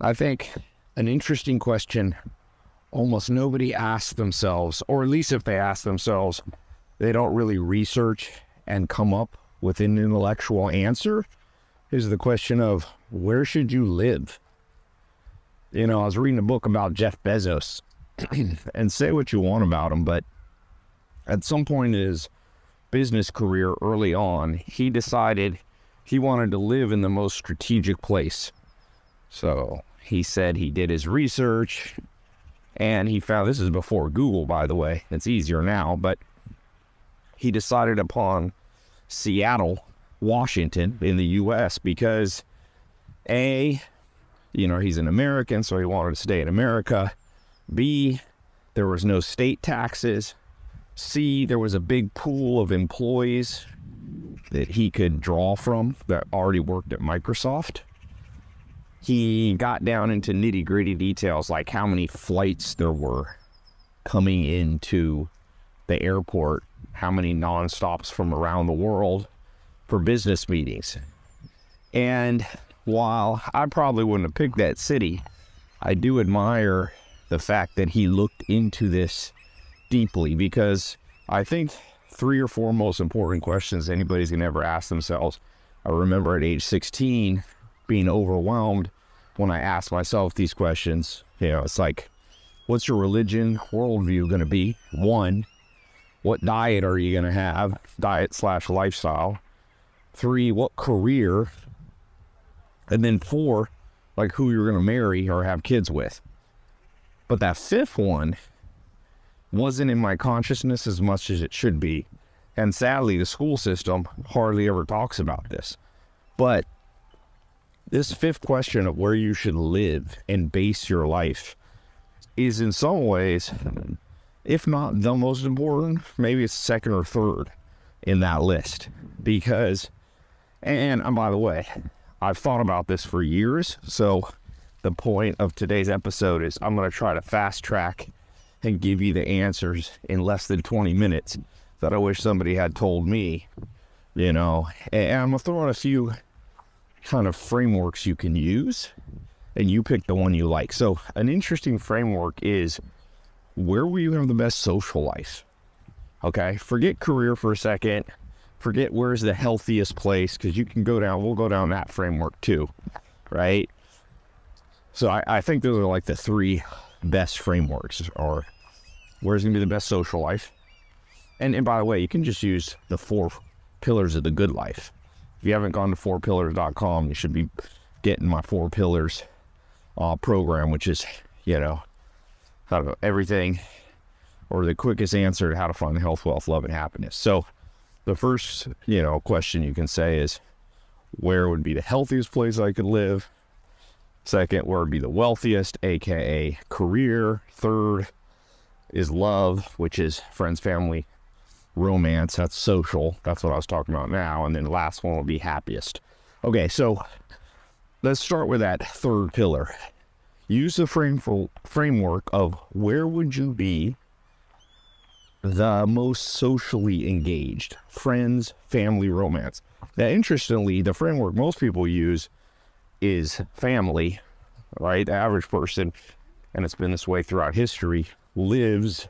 I think an interesting question almost nobody asks themselves, or at least if they ask themselves, they don't really research and come up with an intellectual answer, is the question of where should you live? You know, I was reading a book about Jeff Bezos, and say what you want about him, but at some point in his business career early on, he decided he wanted to live in the most strategic place. So he said he did his research and he found this is before Google, by the way. It's easier now, but he decided upon Seattle, Washington in the US because A, you know, he's an American, so he wanted to stay in America. B, there was no state taxes. C, there was a big pool of employees that he could draw from that already worked at Microsoft he got down into nitty gritty details like how many flights there were coming into the airport, how many non-stops from around the world for business meetings. And while I probably wouldn't have picked that city, I do admire the fact that he looked into this deeply because I think three or four most important questions anybody's gonna ever ask themselves. I remember at age 16 being overwhelmed when I ask myself these questions. You know, it's like, what's your religion worldview going to be? One, what diet are you going to have? Diet slash lifestyle. Three, what career? And then four, like who you're going to marry or have kids with. But that fifth one wasn't in my consciousness as much as it should be. And sadly, the school system hardly ever talks about this. But this fifth question of where you should live and base your life is in some ways, if not the most important, maybe it's second or third in that list. Because, and, and by the way, I've thought about this for years. So the point of today's episode is I'm going to try to fast track and give you the answers in less than 20 minutes that I wish somebody had told me, you know. And I'm going to throw in a few kind of frameworks you can use and you pick the one you like. So, an interesting framework is where will you have the best social life? Okay, forget career for a second. Forget where's the healthiest place because you can go down, we'll go down that framework too, right? So, I, I think those are like the three best frameworks or where's gonna be the best social life. And, and by the way, you can just use the four pillars of the good life if you haven't gone to fourpillars.com, you should be getting my four pillars uh, program, which is, you know, know, everything or the quickest answer to how to find health, wealth, love, and happiness. So, the first, you know, question you can say is, where would be the healthiest place I could live? Second, where would be the wealthiest, aka career? Third is love, which is friends, family, romance, that's social. That's what I was talking about now. And then the last one will be happiest. Okay, so let's start with that third pillar. Use the frame framework of where would you be the most socially engaged? Friends, family, romance. Now, interestingly, the framework most people use is family, right? The average person, and it's been this way throughout history, lives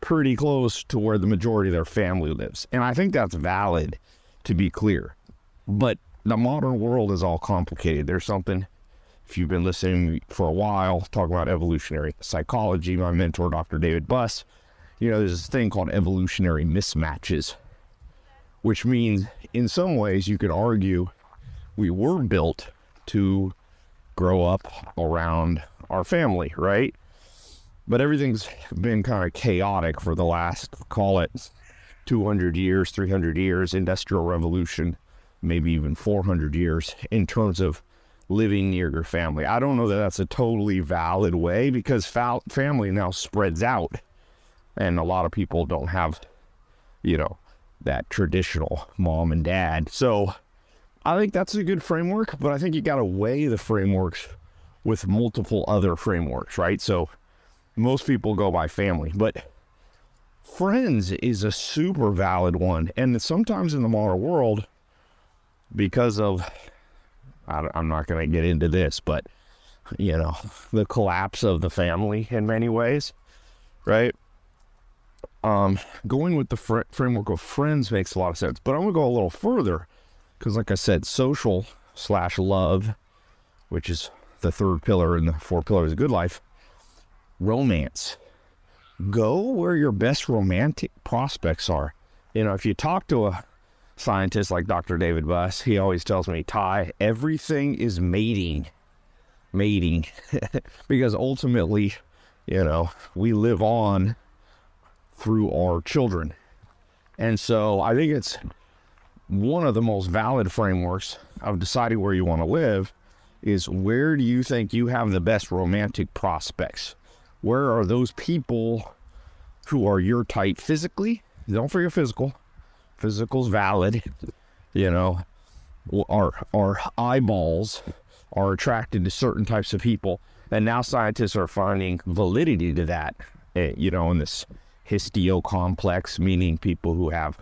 pretty close to where the majority of their family lives. And I think that's valid to be clear. But the modern world is all complicated. There's something, if you've been listening for a while, talking about evolutionary psychology, my mentor, Dr. David Buss, you know, there's this thing called evolutionary mismatches, which means in some ways you could argue we were built to grow up around our family, right? But everything's been kind of chaotic for the last, call it 200 years, 300 years, industrial revolution, maybe even 400 years in terms of living near your family. I don't know that that's a totally valid way because fa- family now spreads out and a lot of people don't have, you know, that traditional mom and dad. So I think that's a good framework, but I think you got to weigh the frameworks with multiple other frameworks, right? So most people go by family, but friends is a super valid one. And sometimes in the modern world, because of, I, am not going to get into this, but you know, the collapse of the family in many ways, right? Um, going with the fr- framework of friends makes a lot of sense, but I'm gonna go a little further because, like I said, social slash love, which is the third pillar in the four pillars of good life, romance. Go where your best romantic prospects are. You know, if you talk to a scientist like Dr. David Buss, he always tells me, Ty, everything is mating. Mating. because ultimately, you know, we live on through our children. And so I think it's one of the most valid frameworks of deciding where you want to live is where do you think you have the best romantic prospects? Where are those people who are your type physically? Don't forget physical. Physical's valid. You know, our our eyeballs are attracted to certain types of people, and now scientists are finding validity to that. Eh, you know, in this histio complex, meaning people who have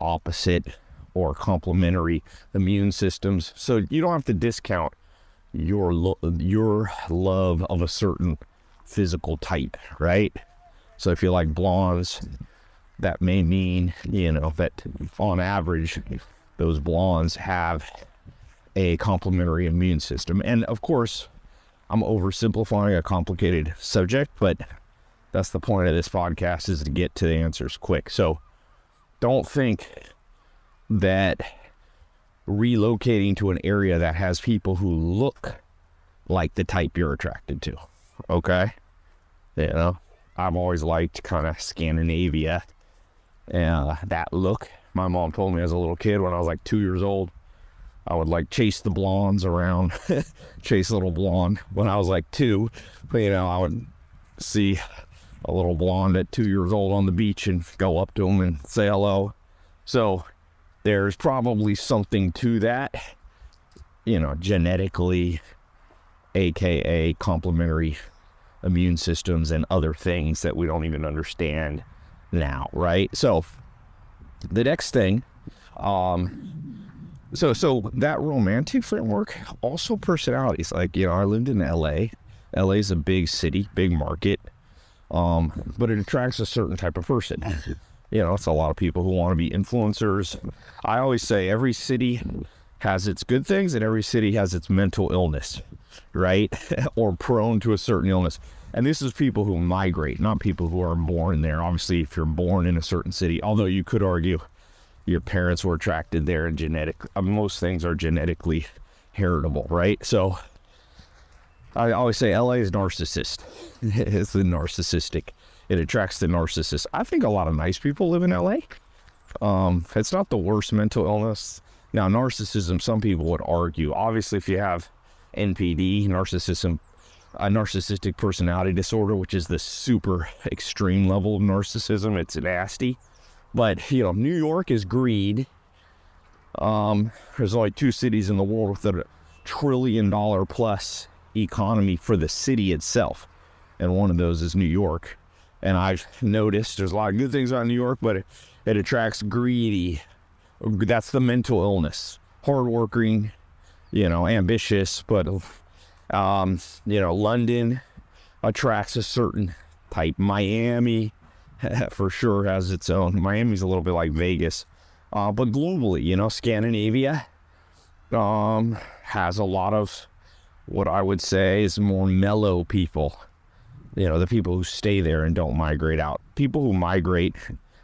opposite or complementary immune systems. So you don't have to discount your lo- your love of a certain physical type, right? So if you like blondes, that may mean, you know, that on average, those blondes have a complementary immune system. And of course, I'm oversimplifying a complicated subject, but that's the point of this podcast is to get to the answers quick. So don't think that relocating to an area that has people who look like the type you're attracted to. Okay? You know, I've always liked kind of Scandinavia and uh, that look. My mom told me as a little kid when I was like two years old, I would like chase the blondes around, chase little blonde when I was like two. But, you know, I would see a little blonde at two years old on the beach and go up to them and say hello. So there's probably something to that, you know, genetically, aka complementary immune systems and other things that we don't even understand now, right? So the next thing, um, so so that romantic framework, also personalities. Like you know, I lived in L.A. L.A. is a big city, big market, um, but it attracts a certain type of person. You know, it's a lot of people who want to be influencers. I always say every city has its good things and every city has its mental illness, right? or prone to a certain illness. And this is people who migrate, not people who are born there. Obviously, if you're born in a certain city, although you could argue your parents were attracted there and genetic, uh, most things are genetically heritable, right? So I always say LA is narcissist. it's the narcissistic it attracts the narcissist. I think a lot of nice people live in LA. Um, it's not the worst mental illness. Now, narcissism, some people would argue. Obviously, if you have NPD, narcissism, a narcissistic personality disorder, which is the super extreme level of narcissism, it's nasty. But you know, New York is greed. Um, there's only two cities in the world with a trillion dollar plus economy for the city itself, and one of those is New York. And I've noticed there's a lot of good things about New York, but it, it attracts greedy. That's the mental illness. Hardworking, you know, ambitious, but um, you know, London attracts a certain type. Miami, for sure, has its own. Miami's a little bit like Vegas, uh, but globally, you know, Scandinavia um, has a lot of what I would say is more mellow people you know, the people who stay there and don't migrate out. People who migrate,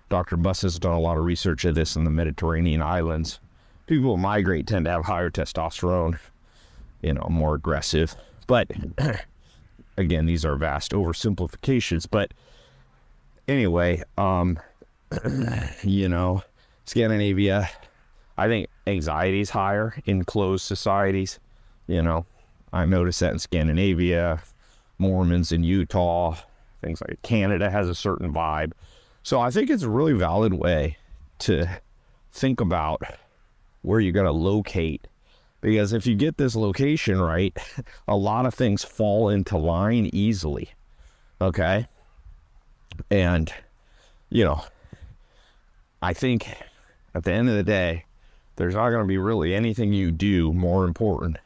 Dr. Buss has done a lot of research of this in the Mediterranean islands. People who migrate tend to have higher testosterone, you know, more aggressive. But again, these are vast oversimplifications. But anyway, um, you know, Scandinavia, I think anxiety is higher in closed societies. You know, I noticed that in Scandinavia, Mormons in Utah, things like Canada has a certain vibe. So I think it's a really valid way to think about where you're going to locate. Because if you get this location right, a lot of things fall into line easily. Okay. And, you know, I think at the end of the day, there's not going to be really anything you do more important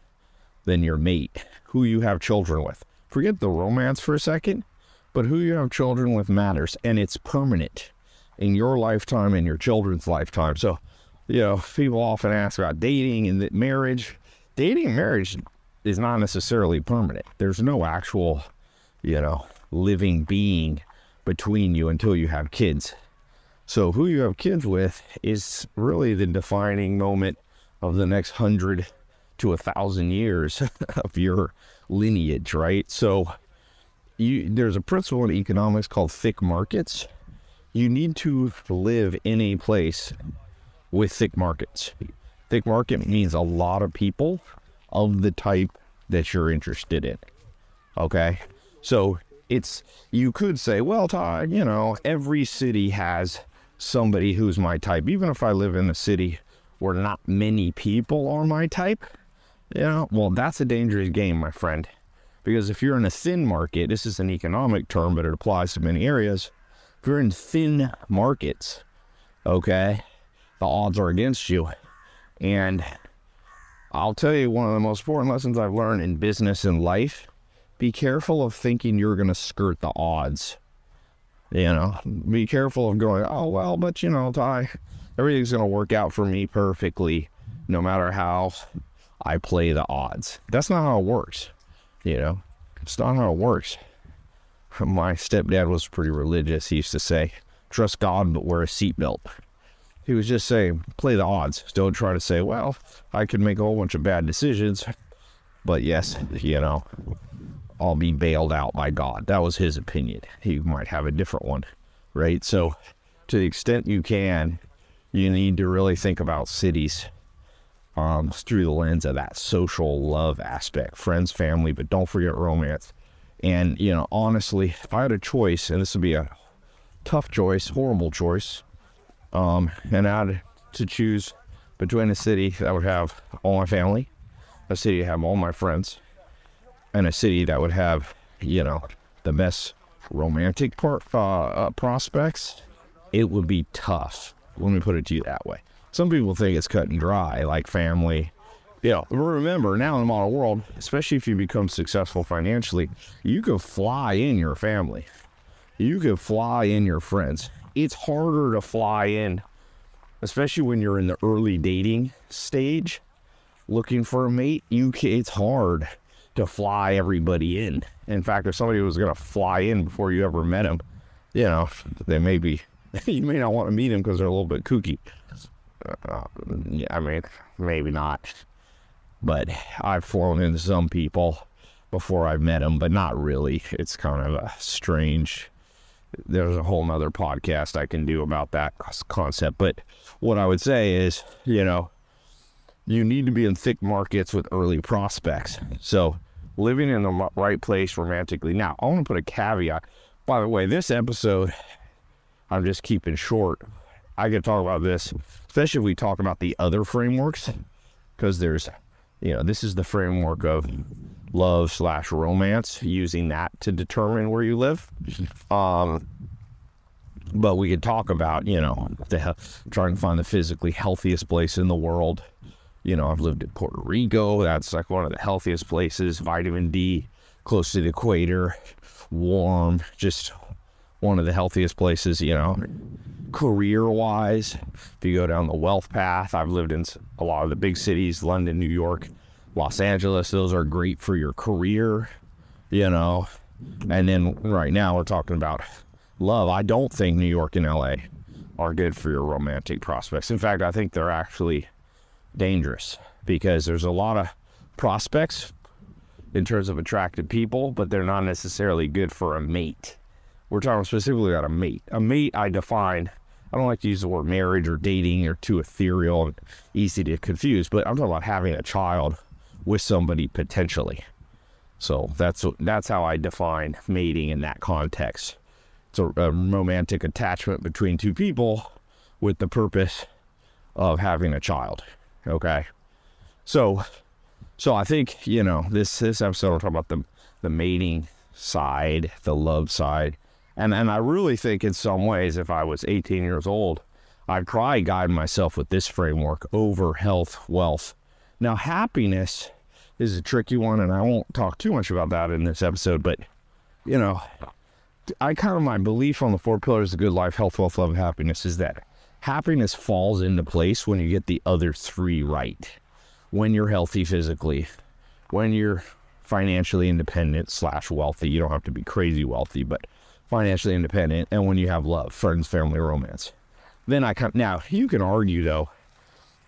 than your mate, who you have children with. Forget the romance for a second, but who you have children with matters, and it's permanent in your lifetime and your children's lifetime. So, you know, people often ask about dating and marriage. Dating and marriage is not necessarily permanent. There's no actual, you know, living being between you until you have kids. So, who you have kids with is really the defining moment of the next hundred to a thousand years of your lineage, right? So, you, there's a principle in economics called thick markets. You need to live in a place with thick markets. Thick market means a lot of people of the type that you're interested in. Okay. So it's, you could say, well, Todd, you know, every city has somebody who's my type. Even if I live in a city where not many people are my type, you know, well, that's a dangerous game, my friend. Because if you're in a thin market, this is an economic term, but it applies to many areas. If you're in thin markets, okay, the odds are against you. And I'll tell you one of the most important lessons I've learned in business and life be careful of thinking you're going to skirt the odds. You know, be careful of going, oh, well, but you know, Ty, everything's going to work out for me perfectly no matter how I play the odds. That's not how it works. You know, it's not how it works. My stepdad was pretty religious. He used to say, trust God, but wear a seatbelt. He was just saying, play the odds. Don't try to say, well, I could make a whole bunch of bad decisions. But yes, you know, I'll be bailed out by God. That was his opinion. He might have a different one, right? So, to the extent you can, you need to really think about cities um, through the lens of that social love aspect friends, family, but don't forget romance. And, you know, honestly, if I had a choice, and this would be a tough choice, horrible choice, um, and I had to choose between a city that would have all my family, a city that have all my friends, and a city that would have, you know, the best romantic part, uh, uh, prospects, it would be tough. Let me put it to you that way. Some people think it's cut and dry, like family. You know, remember now in the modern world, especially if you become successful financially, you could fly in your family. You could fly in your friends it's harder to fly in, especially when you're in the early dating stage looking for a mate. You it's hard to fly everybody in. In fact, if somebody was going to fly in before you ever met them, you know, they may be, you may not want to meet them because they're a little bit kooky. Uh, I mean, maybe not. But I've flown into some people before I've met them, but not really. It's kind of a strange there's a whole nother podcast I can do about that concept. But what I would say is, you know, you need to be in thick markets with early prospects. So living in the right place romantically. Now, I want to put a caveat. By the way, this episode, I'm just keeping short. I could talk about this, especially if we talk about the other frameworks, because there's, you know, this is the framework of love slash romance, using that to determine where you live. Um, but we could talk about, you know, the, trying to find the physically healthiest place in the world. You know, I've lived in Puerto Rico. That's like one of the healthiest places. Vitamin D, close to the equator, warm, just one of the healthiest places, you know, career wise. If you go down the wealth path, I've lived in a lot of the big cities, London, New York. Los Angeles, those are great for your career, you know. And then right now we're talking about love. I don't think New York and LA are good for your romantic prospects. In fact, I think they're actually dangerous because there's a lot of prospects in terms of attractive people, but they're not necessarily good for a mate. We're talking specifically about a mate. A mate, I define, I don't like to use the word marriage or dating or too ethereal and easy to confuse, but I'm talking about having a child with somebody potentially. So that's that's how I define mating in that context. It's a, a romantic attachment between two people with the purpose of having a child. Okay, so so I think you know this this episode will talk about the the mating side, the love side, and and I really think in some ways, if I was 18 years old, I'd probably guide myself with this framework over health, wealth, now, happiness is a tricky one, and I won't talk too much about that in this episode. But you know, I kind of my belief on the four pillars of good life, health, wealth, love, and happiness is that happiness falls into place when you get the other three right. When you're healthy physically, when you're financially independent slash wealthy, you don't have to be crazy wealthy, but financially independent, and when you have love, friends, family, romance. Then I come now. You can argue though,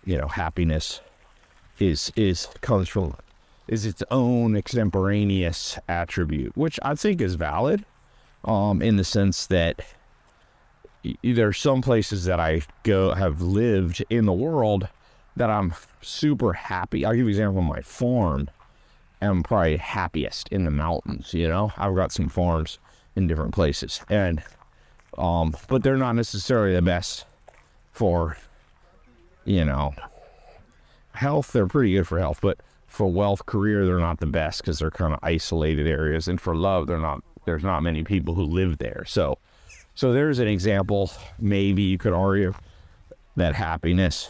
you know, happiness is is comes from is its own extemporaneous attribute, which I think is valid, um, in the sense that there are some places that I go have lived in the world that I'm super happy. I'll give you an example of my farm. I'm probably happiest in the mountains, you know. I've got some farms in different places. And um, but they're not necessarily the best for you know health. They're pretty good for health, but for wealth, career, they're not the best because they're kind of isolated areas. And for love, they're not. There's not many people who live there. So, so there's an example. Maybe you could argue that happiness,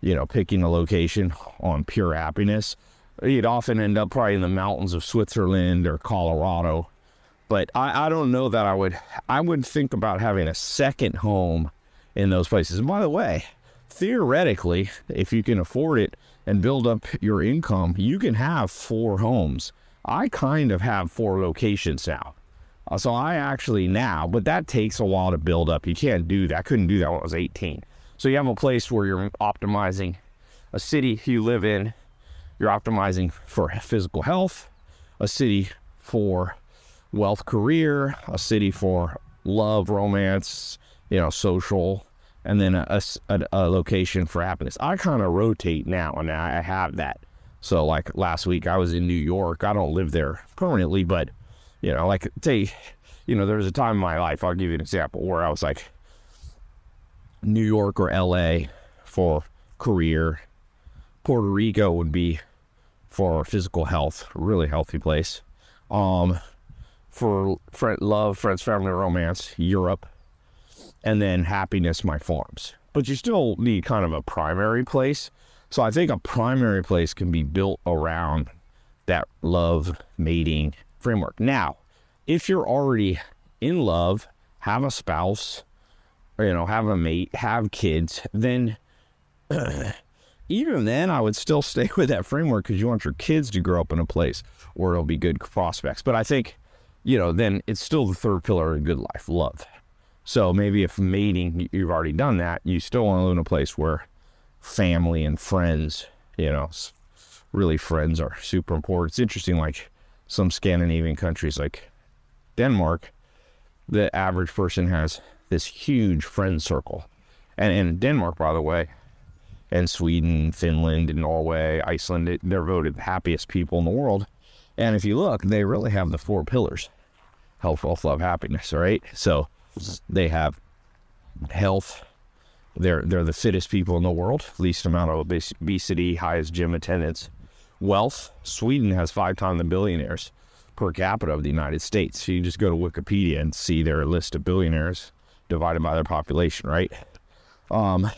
you know, picking a location on pure happiness, you'd often end up probably in the mountains of Switzerland or Colorado. But I, I don't know that I would. I would think about having a second home in those places. And by the way, theoretically, if you can afford it and build up your income, you can have four homes. I kind of have four locations now. Uh, so I actually now, but that takes a while to build up. You can't do that. I couldn't do that when I was 18. So you have a place where you're optimizing a city you live in, you're optimizing for physical health, a city for wealth career, a city for love, romance, you know, social and then a, a, a location for happiness. I kind of rotate now, and I have that. So, like last week, I was in New York. I don't live there permanently, but you know, like say, you know, there was a time in my life. I'll give you an example where I was like New York or L.A. for career. Puerto Rico would be for physical health, really healthy place. Um, for friend, love, friends, family, romance, Europe and then happiness my farms. But you still need kind of a primary place. So I think a primary place can be built around that love mating framework. Now, if you're already in love, have a spouse, or, you know, have a mate, have kids, then even then I would still stay with that framework because you want your kids to grow up in a place where it'll be good prospects. But I think, you know, then it's still the third pillar of good life, love. So maybe if mating, you've already done that, you still want to live in a place where family and friends, you know, really friends are super important. It's interesting, like some Scandinavian countries like Denmark, the average person has this huge friend circle. And in Denmark, by the way, and Sweden, Finland, and Norway, Iceland, they're voted the happiest people in the world. And if you look, they really have the four pillars health, wealth, love, happiness, right? So they have health. They're they're the fittest people in the world, least amount of obesity, highest gym attendance. Wealth. Sweden has five times the billionaires per capita of the United States. So you just go to Wikipedia and see their list of billionaires divided by their population, right? Um,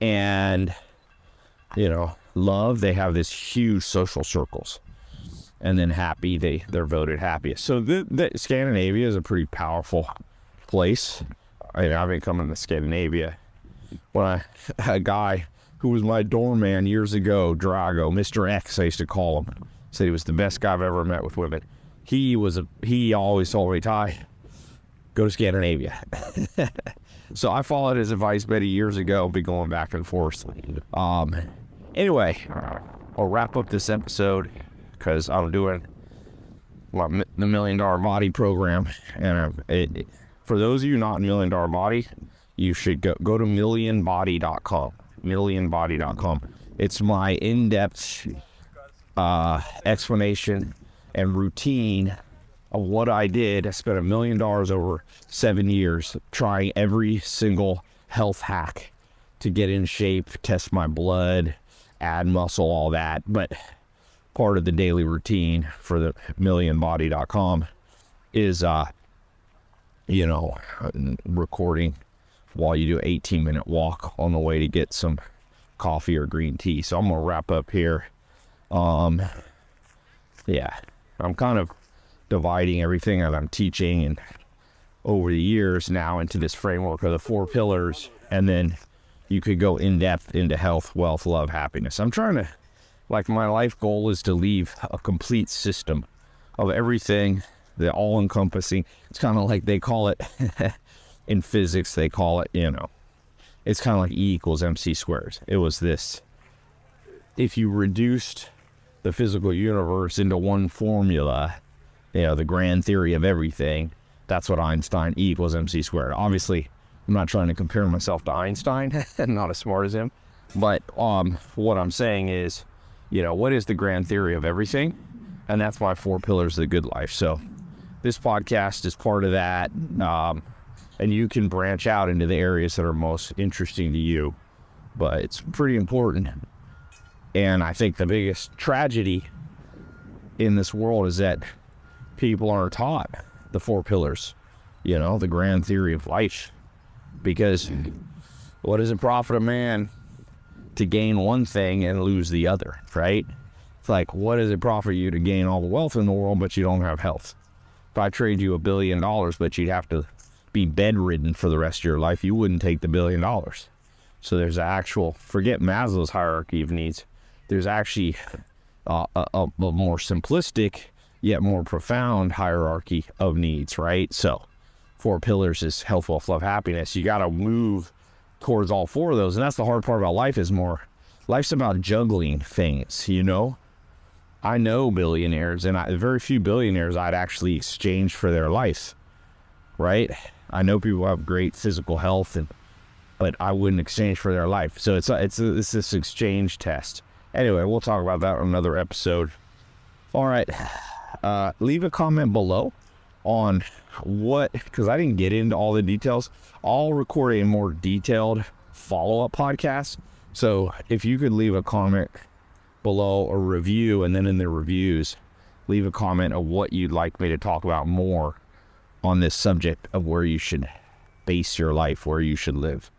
and you know, love. They have this huge social circles, and then happy. They they're voted happiest. So the, the Scandinavia is a pretty powerful place. I I've been coming to Scandinavia. When I a guy who was my doorman years ago, Drago, Mr. X, I used to call him, said he was the best guy I've ever met with women. He was a he always told me, Ty, go to Scandinavia. so I followed his advice many years ago, be going back and forth. Um, anyway, I'll wrap up this episode because I'm doing well, the Million Dollar Body program, and it, it for those of you not Million Dollar Body, you should go, go to millionbody.com. Millionbody.com. It's my in depth uh, explanation and routine of what I did. I spent a million dollars over seven years trying every single health hack to get in shape, test my blood, add muscle, all that. But part of the daily routine for the millionbody.com is uh, you know, recording while you do 18 minute walk on the way to get some coffee or green tea. So I'm to wrap up here Um, yeah, I'm kind of dividing everything that I'm teaching and over the years now into this framework of the four pillars, and then you could go in depth into health, wealth, love, happiness. I'm trying to, like, my life goal is to leave a complete system of everything, the all encompassing. It's kind of like they call it in physics, they call it, you know, it's kind of like E equals MC squared. It was this. If you reduced the physical universe into one formula, you know, the grand theory of everything, that's what Einstein E equals MC squared. Obviously, I'm not trying to compare myself to Einstein, not as smart as him. But um, what I'm saying is, you know, what is the grand theory of everything? And that's why four pillars of the good life. So this podcast is part of that. Um, and you can branch out into the areas that are most interesting to you. But it's pretty important. And I think the biggest tragedy in this world is that people aren't taught the four pillars, you know, the grand theory of life. Because what does it profit a man to gain one thing and lose the other, right? It's like, what does it profit you to gain all the wealth in the world, but you don't have health? If I trade you a billion dollars, but you'd have to be bedridden for the rest of your life, you wouldn't take the billion dollars. So there's an actual, forget Maslow's hierarchy of needs. There's actually a, a more simplistic yet more profound hierarchy of needs, right? So, four pillars is health, wealth, love, happiness. You got to move towards all four of those, and that's the hard part about life. Is more life's about juggling things, you know. I know billionaires, and I, very few billionaires I'd actually exchange for their life, right? I know people have great physical health, and but I wouldn't exchange for their life. So it's a, it's a, it's this exchange test. Anyway, we'll talk about that on another episode. All right uh, leave a comment below on what, because I didn't get into all the details. I'll record a more detailed follow up podcast. So if you could leave a comment below a review, and then in the reviews, leave a comment of what you'd like me to talk about more on this subject of where you should base your life, where you should live.